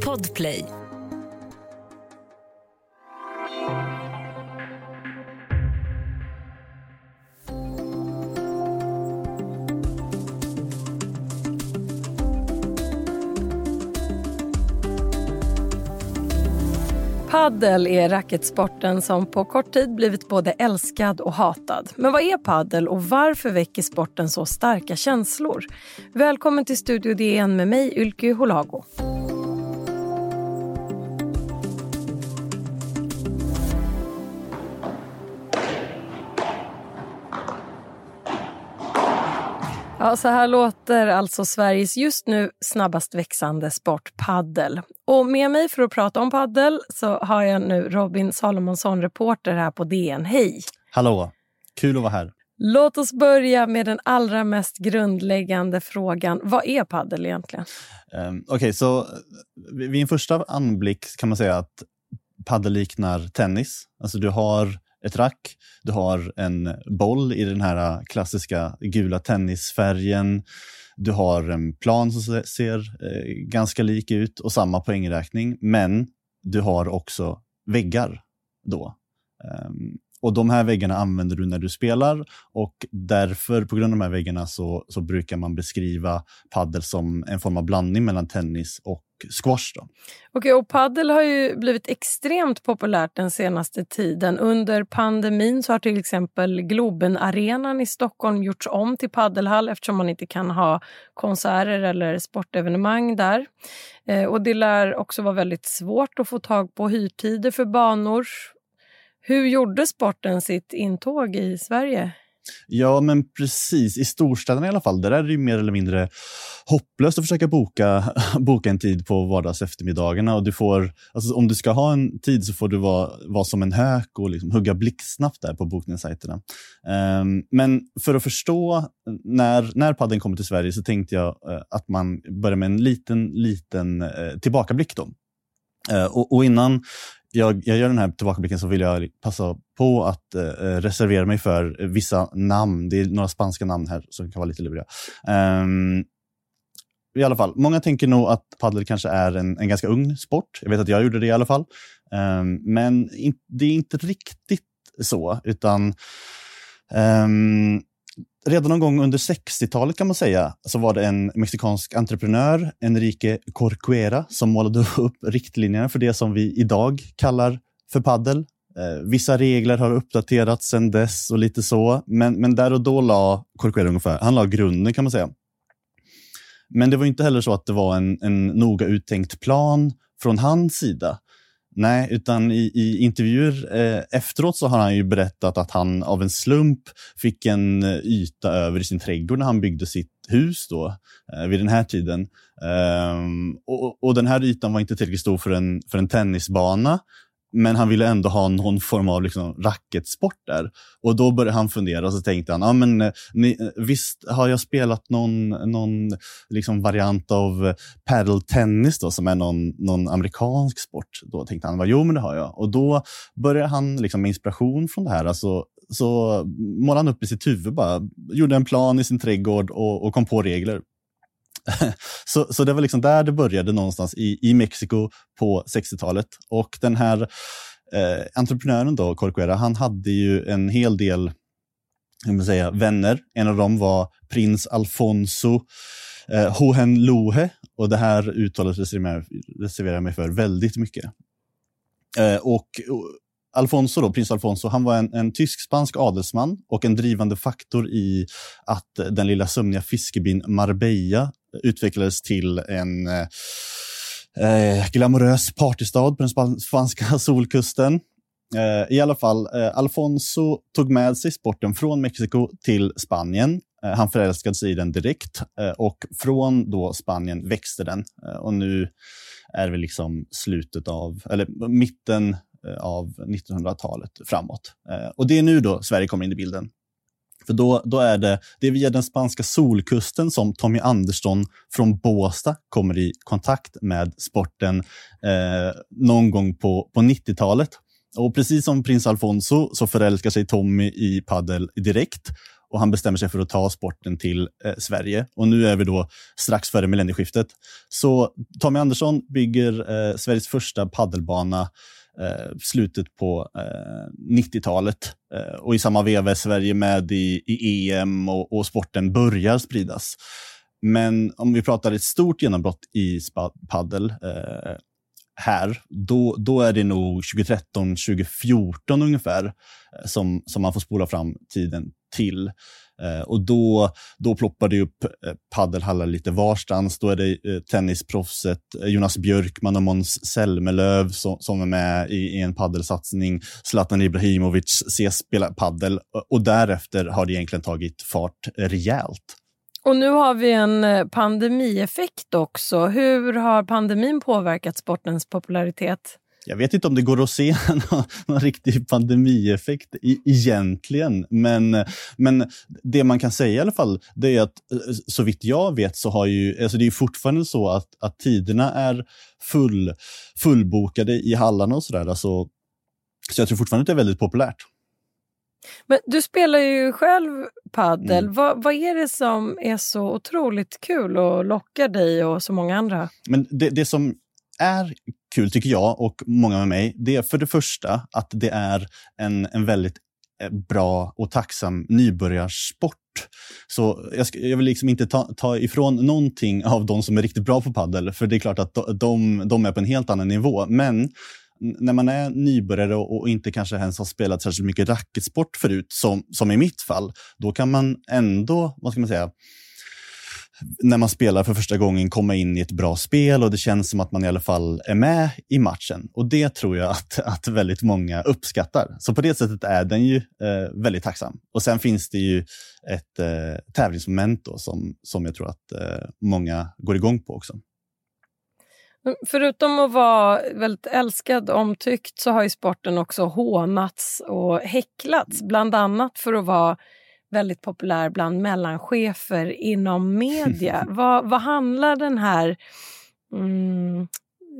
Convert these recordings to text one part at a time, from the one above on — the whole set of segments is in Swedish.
Podplay. Paddel är racketsporten som på kort tid blivit både älskad och hatad. Men vad är paddel och varför väcker sporten så starka känslor? Välkommen till Studio DN med mig, Ylke Holago. Ja, så här låter alltså Sveriges just nu snabbast växande sport paddel. Och med mig för att prata om paddel så har jag nu Robin Salomonsson, reporter här på DN. Hej! Hallå! Kul att vara här. Låt oss börja med den allra mest grundläggande frågan. Vad är paddel egentligen? Um, Okej, okay, så eh, vid en första anblick kan man säga att paddel liknar tennis. Alltså du har ett rack, du har en boll i den här klassiska gula tennisfärgen. Du har en plan som ser eh, ganska lik ut och samma poängräkning, men du har också väggar då. Um, och De här väggarna använder du när du spelar och därför, på grund av de här väggarna, så, så brukar man beskriva paddel som en form av blandning mellan tennis och squash. Då. Okay, och paddel har ju blivit extremt populärt den senaste tiden. Under pandemin så har till exempel Globenarenan i Stockholm gjorts om till paddelhall eftersom man inte kan ha konserter eller sportevenemang där. Eh, och Det lär också vara väldigt svårt att få tag på hyrtider för banor hur gjorde sporten sitt intåg i Sverige? Ja, men precis. I storstäderna i alla fall, där är det ju mer eller mindre hopplöst att försöka boka, boka en tid på vardags eftermiddagarna. Och du får, alltså, om du ska ha en tid så får du vara, vara som en hök och liksom hugga blixtsnabbt där på bokningssajterna. Um, men för att förstå när, när padden kommer till Sverige så tänkte jag uh, att man börjar med en liten, liten uh, tillbakablick. Då. Uh, och, och, innan jag, jag gör den här tillbakablicken så vill jag passa på att eh, eh, reservera mig för vissa namn. Det är några spanska namn här som kan vara lite luriga. Um, I alla fall, många tänker nog att padel kanske är en, en ganska ung sport. Jag vet att jag gjorde det i alla fall. Um, men in, det är inte riktigt så, utan um, redan någon gång under 60-talet kan man säga, så var det en mexikansk entreprenör, Enrique Corcuera, som målade upp riktlinjerna för det som vi idag kallar för paddel. Eh, vissa regler har uppdaterats sedan dess och lite så, men, men där och då la Corcuera ungefär, han la grunden kan man säga. Men det var inte heller så att det var en, en noga uttänkt plan från hans sida. Nej, utan i, i intervjuer eh, efteråt så har han ju berättat att han av en slump fick en eh, yta över i sin trädgård när han byggde sitt hus då, eh, vid den här tiden. Ehm, och, och, den här ytan var inte tillräckligt stor för en, för en tennisbana. Men han ville ändå ha någon form av liksom racketsport där. Och då började han fundera och så tänkte han, ah, men, eh, ni, eh, visst har jag spelat någon, någon liksom variant av eh, paddle tennis då, som är någon, någon amerikansk sport. Då tänkte han, jo men det har jag. Och då började han liksom, med inspiration från det här. Alltså, så målade han upp i sitt huvud, bara, gjorde en plan i sin trädgård och, och kom på regler. så, så det var liksom där det började någonstans i, i Mexiko på 60-talet. Och den här eh, entreprenören då, Corcuera, han hade ju en hel del man säga, vänner. En av dem var prins Alfonso eh, Hohenlohe och det här uttalet reserverar jag mig för väldigt mycket. Eh, och Alfonso, då, prins Alfonso, han var en, en tysk-spansk adelsman och en drivande faktor i att den lilla sömniga fiskebyn Marbella utvecklades till en eh, eh, glamorös partystad på den spanska solkusten. Eh, I alla fall, eh, Alfonso tog med sig sporten från Mexiko till Spanien. Eh, han förälskade sig i den direkt eh, och från då Spanien växte den. Eh, och nu är vi liksom slutet av, eller mitten eh, av 1900-talet framåt. Och det är nu då Sverige kommer in i bilden. För då, då är det, det är via den spanska solkusten som Tommy Andersson från Båstad kommer i kontakt med sporten eh, någon gång på, på 90-talet. Och precis som prins Alfonso så förälskar sig Tommy i paddel direkt. och han bestämmer sig för att ta sporten till eh, Sverige. Och nu är vi då strax före millennieskiftet. Så Tommy Andersson bygger eh, Sveriges första paddelbana eh, slutet på eh, 90-talet. Eh, och i samma veva är Sverige med i, i EM och, och sporten börjar spridas. Men om vi pratar ett stort genombrott i paddel eh, här, då, då är det nog 2013, 2014 ungefär eh, som, som man får spola fram tiden till. Eh, och då, då ploppar det upp eh, paddelhallar lite varstans. Då är det eh, tennisproffset eh, Jonas Björkman och Måns Zelmerlöw som, som är med i, i en paddelsatsning. Zlatan Ibrahimovic ses spela paddel eh, och därefter har det egentligen tagit fart rejält. Och nu har vi en pandemieffekt också. Hur har pandemin påverkat sportens popularitet? Jag vet inte om det går att se någon, någon riktig pandemieffekt i, egentligen. Men, men det man kan säga i alla fall, det är att eh, så vitt jag vet så har ju, alltså det är fortfarande så att, att tiderna är full, fullbokade i hallarna och sådär. Alltså, så jag tror fortfarande att det är väldigt populärt. Men du spelar ju själv paddel. Mm. Vad, vad är det som är så otroligt kul och lockar dig och så många andra? Men det, det som är kul, tycker jag och många med mig, det är för det första att det är en, en väldigt eh, bra och tacksam nybörjarsport. Så jag, ska, jag vill liksom inte ta, ta, ifrån någonting av de som är riktigt bra på paddel, för det är klart att de, de är på en helt annan nivå. Men när man är nybörjare och, och, inte kanske ens har spelat särskilt mycket racketsport förut, som, som i mitt fall, då kan man ändå, vad ska man säga, när man spelar för första gången komma in i ett bra spel och det känns som att man i alla fall är med i matchen. Och det tror jag att, att väldigt många uppskattar. Så på det sättet är den ju eh, väldigt tacksam. Och sen finns det ju ett eh, tävlingsmoment då, som, som jag tror att eh, många går igång på också. Förutom att vara väldigt älskad och omtyckt så har ju sporten också hånats och häcklats. Bland annat för att vara väldigt populär bland mellanchefer inom media. vad, vad handlar den här mm,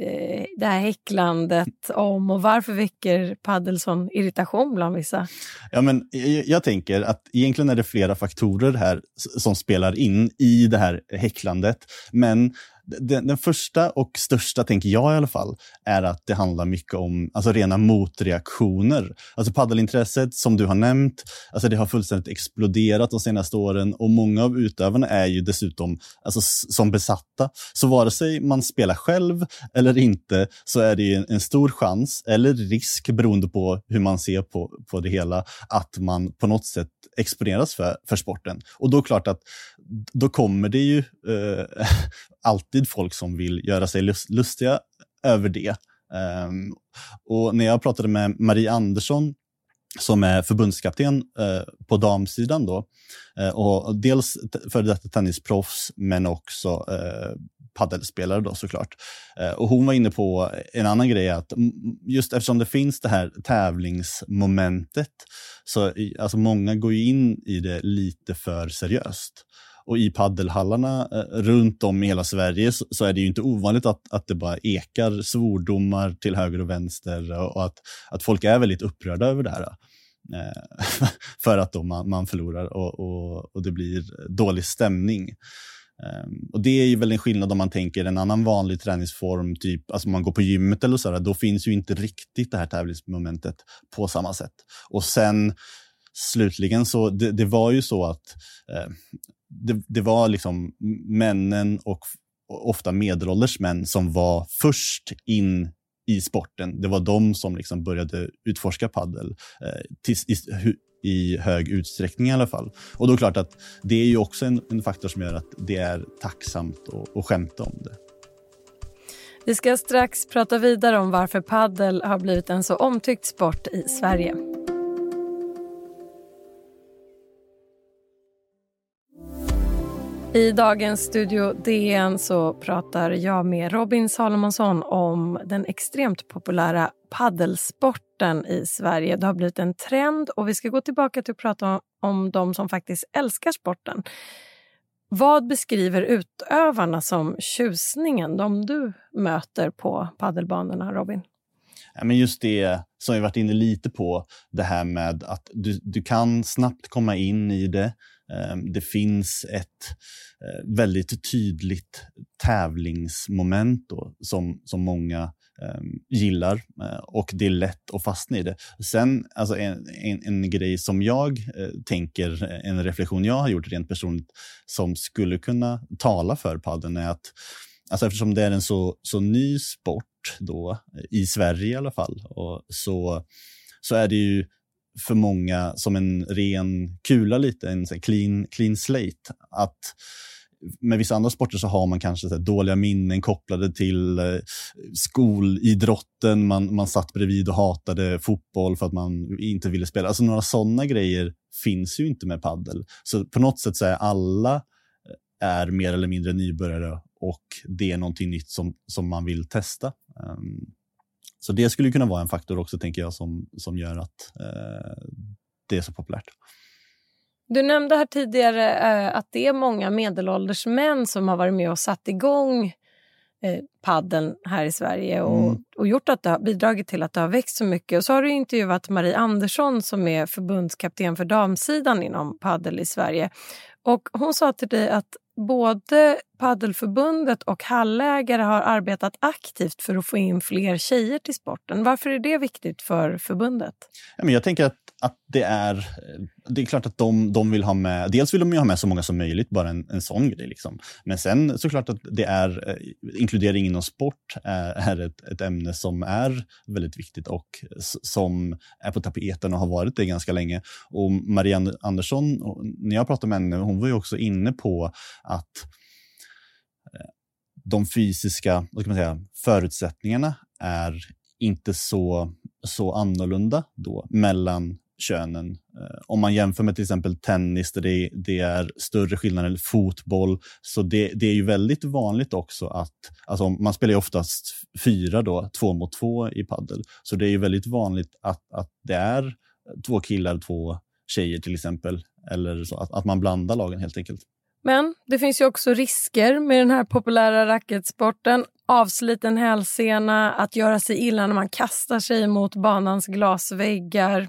eh, det här häcklandet om och varför väcker padel sån irritation bland vissa? Ja, men jag, jag, tänker att egentligen är det flera faktorer här som spelar in i det här häcklandet. Men den, den, första och största, tänker jag i alla fall, är att det handlar mycket om alltså, rena motreaktioner. Alltså paddelintresset, som du har nämnt, alltså, det har fullständigt exploderat de senaste åren och många av utövarna är ju dessutom alltså, som besatta. Så vare sig man spelar själv eller inte så är det en, en stor chans, eller risk, beroende på hur man ser på, på det hela, att man på något sätt exponeras för, för sporten. Och då är det klart att då kommer det ju eh, alltid folk som vill göra sig lustiga över det. Eh, och när jag pratade med Marie Andersson som är förbundskapten eh, på damsidan. Då. Eh, och dels före detta tennisproffs, men också eh, paddelspelare då såklart. Eh, och hon var inne på en annan grej, att just eftersom det finns det här tävlingsmomentet, så alltså många går in i det lite för seriöst. Och i paddelhallarna eh, runt om i hela Sverige så, så, är det ju inte ovanligt att, att det bara ekar svordomar till höger och vänster och, att, att folk är väldigt upprörda över det här. Eh, för att då man, man förlorar och, och, och, det blir dålig stämning. Ehm, och Det är ju väl en skillnad om man tänker en annan vanlig träningsform, typ alltså man går på gymmet eller så, där, då finns ju inte riktigt det här tävlingsmomentet på samma sätt. Och sen slutligen så, det, det var ju så att eh, det, det var liksom männen och ofta medelålders män som var först in i sporten. Det var de som liksom började utforska paddel eh, i, i, hög utsträckning i alla fall. Och då är det klart att det är ju också en, en faktor som gör att det är tacksamt att, att skämta om det. Vi ska strax prata vidare om varför paddel har blivit en så omtyckt sport i Sverige. I dagens Studio DN så pratar jag med Robin Salomonsson om den extremt populära paddelsporten i Sverige. Det har blivit en trend och vi ska gå tillbaka till att prata om de som faktiskt älskar sporten. Vad beskriver utövarna som tjusningen, de du möter på paddelbanorna, Robin? Ja, men just det som vi varit inne lite på, det här med att du, du kan snabbt komma in i det. Ehm, det finns ett eh, väldigt tydligt tävlingsmoment då, som, som många ehm, gillar eh, och det är lätt att fastna i det. Sen, alltså en, en, en grej som jag eh, tänker, en reflektion jag har gjort rent personligt som skulle kunna tala för padden är att alltså eftersom det är en så, så ny sport då, i Sverige i alla fall, och så, så är det ju för många som en ren kula lite, en clean, clean slate. Att med vissa andra sporter så har man kanske så dåliga minnen kopplade till eh, skolidrotten. Man, man satt bredvid och hatade fotboll för att man inte ville spela. Alltså några sådana grejer finns ju inte med paddel. Så på något sätt så är alla eh, är mer eller mindre nybörjare och det är någonting nytt som, som man vill testa. Ehm, så det skulle kunna vara en faktor också, tänker jag, som, som gör att uh, det är så populärt. Du nämnde här tidigare eh, att det är många medelålders män som har varit med och satt igång eh, padden här i Sverige och, mm. och gjort att det har bidragit till att det har växt så mycket. Och så har du intervjuat Marie Andersson som är förbundskapten för damsidan inom paddel i Sverige. Och hon sa till dig att både Paddelförbundet och hallägare har arbetat aktivt för att få in fler tjejer till sporten. Varför är det viktigt för förbundet? jag tänker att att det är, det är klart att de, de vill ha med, dels vill de ju ha med så många som möjligt, bara en, en sån grej. Liksom. Men sen såklart att det är, eh, inkludering inom sport är, är ett, ett ämne som är väldigt viktigt och som är på tapeten och har varit det ganska länge. Och Marianne Andersson, när jag pratade med henne, hon var ju också inne på att eh, de fysiska vad ska man säga, förutsättningarna är inte så, så annorlunda då mellan könen. Eh, om man jämför med till exempel tennis där det, det är större skillnader, eller fotboll, så det, det, är ju väldigt vanligt också att, alltså man spelar ju oftast fyra då, två mot två i paddel. Så det är ju väldigt vanligt att, att det är två killar, två tjejer till exempel, eller så, att, att man blandar lagen helt enkelt. Men det finns ju också risker med den här populära racketsporten. Avsliten hälsena, att göra sig illa när man kastar sig mot banans glasväggar.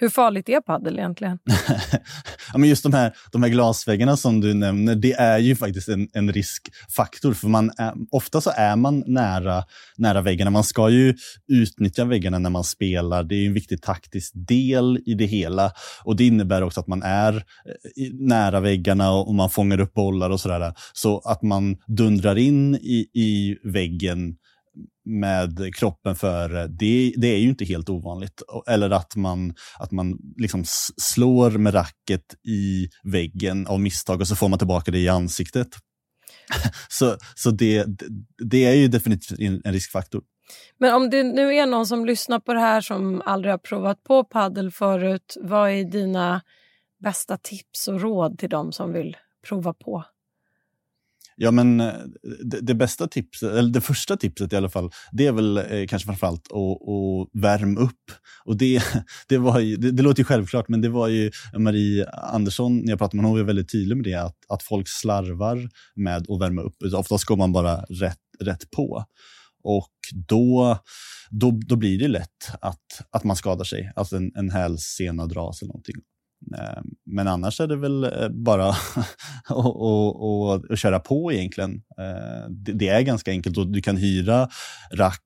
Hur farligt är padel egentligen? ja, men just de här, de här glasväggarna som du nämner, det är ju faktiskt en, en riskfaktor. För man är, ofta så är man nära, nära väggarna. Man ska ju utnyttja väggarna när man spelar. Det är en viktig taktisk del i det hela. Och Det innebär också att man är eh, nära väggarna och man fångar upp bollar och sådär. Så att man dundrar in i, i väggen med kroppen för eh, det, det är ju inte helt ovanligt. Eller att man, att man liksom slår med racket i väggen av misstag och så får man tillbaka det i ansiktet. så så det, det är ju definitivt en riskfaktor. Men om det nu är någon som lyssnar på det här som aldrig har provat på paddel förut, vad är dina bästa tips och råd till dem som vill prova på? Ja, men eh, det, det, bästa tipset, eller det första tipset i alla fall, det är väl eh, kanske framförallt att, att värma upp. Och det, det, var ju, det, det, låter ju självklart, men det var ju Marie Andersson, när jag pratade med henne, hon var väldigt tydlig med det, att, att folk slarvar med att värma upp. Oftast går man bara rätt, rätt på. Och då, då, då blir det lätt att, att man skadar sig, alltså en, en hälsena dras eller någonting. Eh, men annars är det väl eh, bara att köra på egentligen. Eh, det är ganska enkelt och du kan hyra rack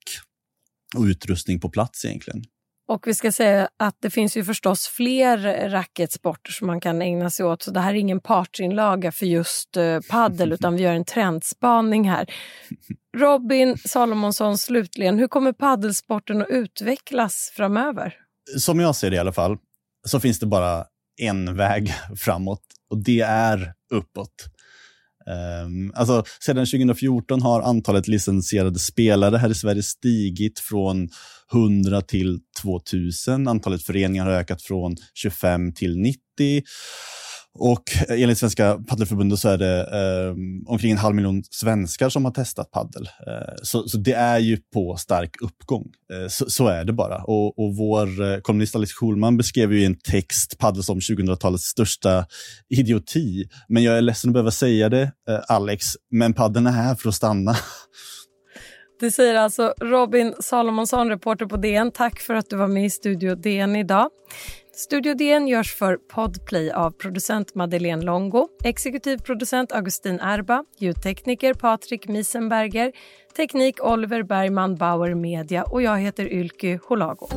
och utrustning på plats egentligen. Och vi ska säga att det finns ju förstås fler racketsporter som man kan ägna sig åt. Så det här är ingen partsinlaga för just paddel utan vi gör en trendspaning här. Robin Salomonsson, slutligen, hur kommer paddelsporten att utvecklas framöver? Som jag ser det i alla fall, så finns det bara en väg framåt och det är uppåt. Um, alltså, sedan 2014 har antalet licensierade spelare här i Sverige stigit från 100 till 2000. Antalet föreningar har ökat från 25 till 90. Och enligt Svenska Paddelförbundet så är det eh, omkring en halv miljon svenskar som har testat paddel. Eh, så, så, det är ju på stark uppgång. Eh, så, så, är det bara. Och, och vår eh, kolumnist Alice Schulman beskrev ju i en text paddel som 2000-talets största idioti. Men jag är ledsen att behöva säga det, eh, Alex, men paddeln är här för att stanna. Det säger alltså Robin Salomonsson, reporter på DN. Tack för att du var med i Studio DN idag. Studio DN görs för Podplay av producent Madeleine Longo, exekutiv producent Augustin Erba, ljudtekniker Patrik Miesenberger, teknik Oliver Bergman Bauer Media. Och jag heter Ylke Holago.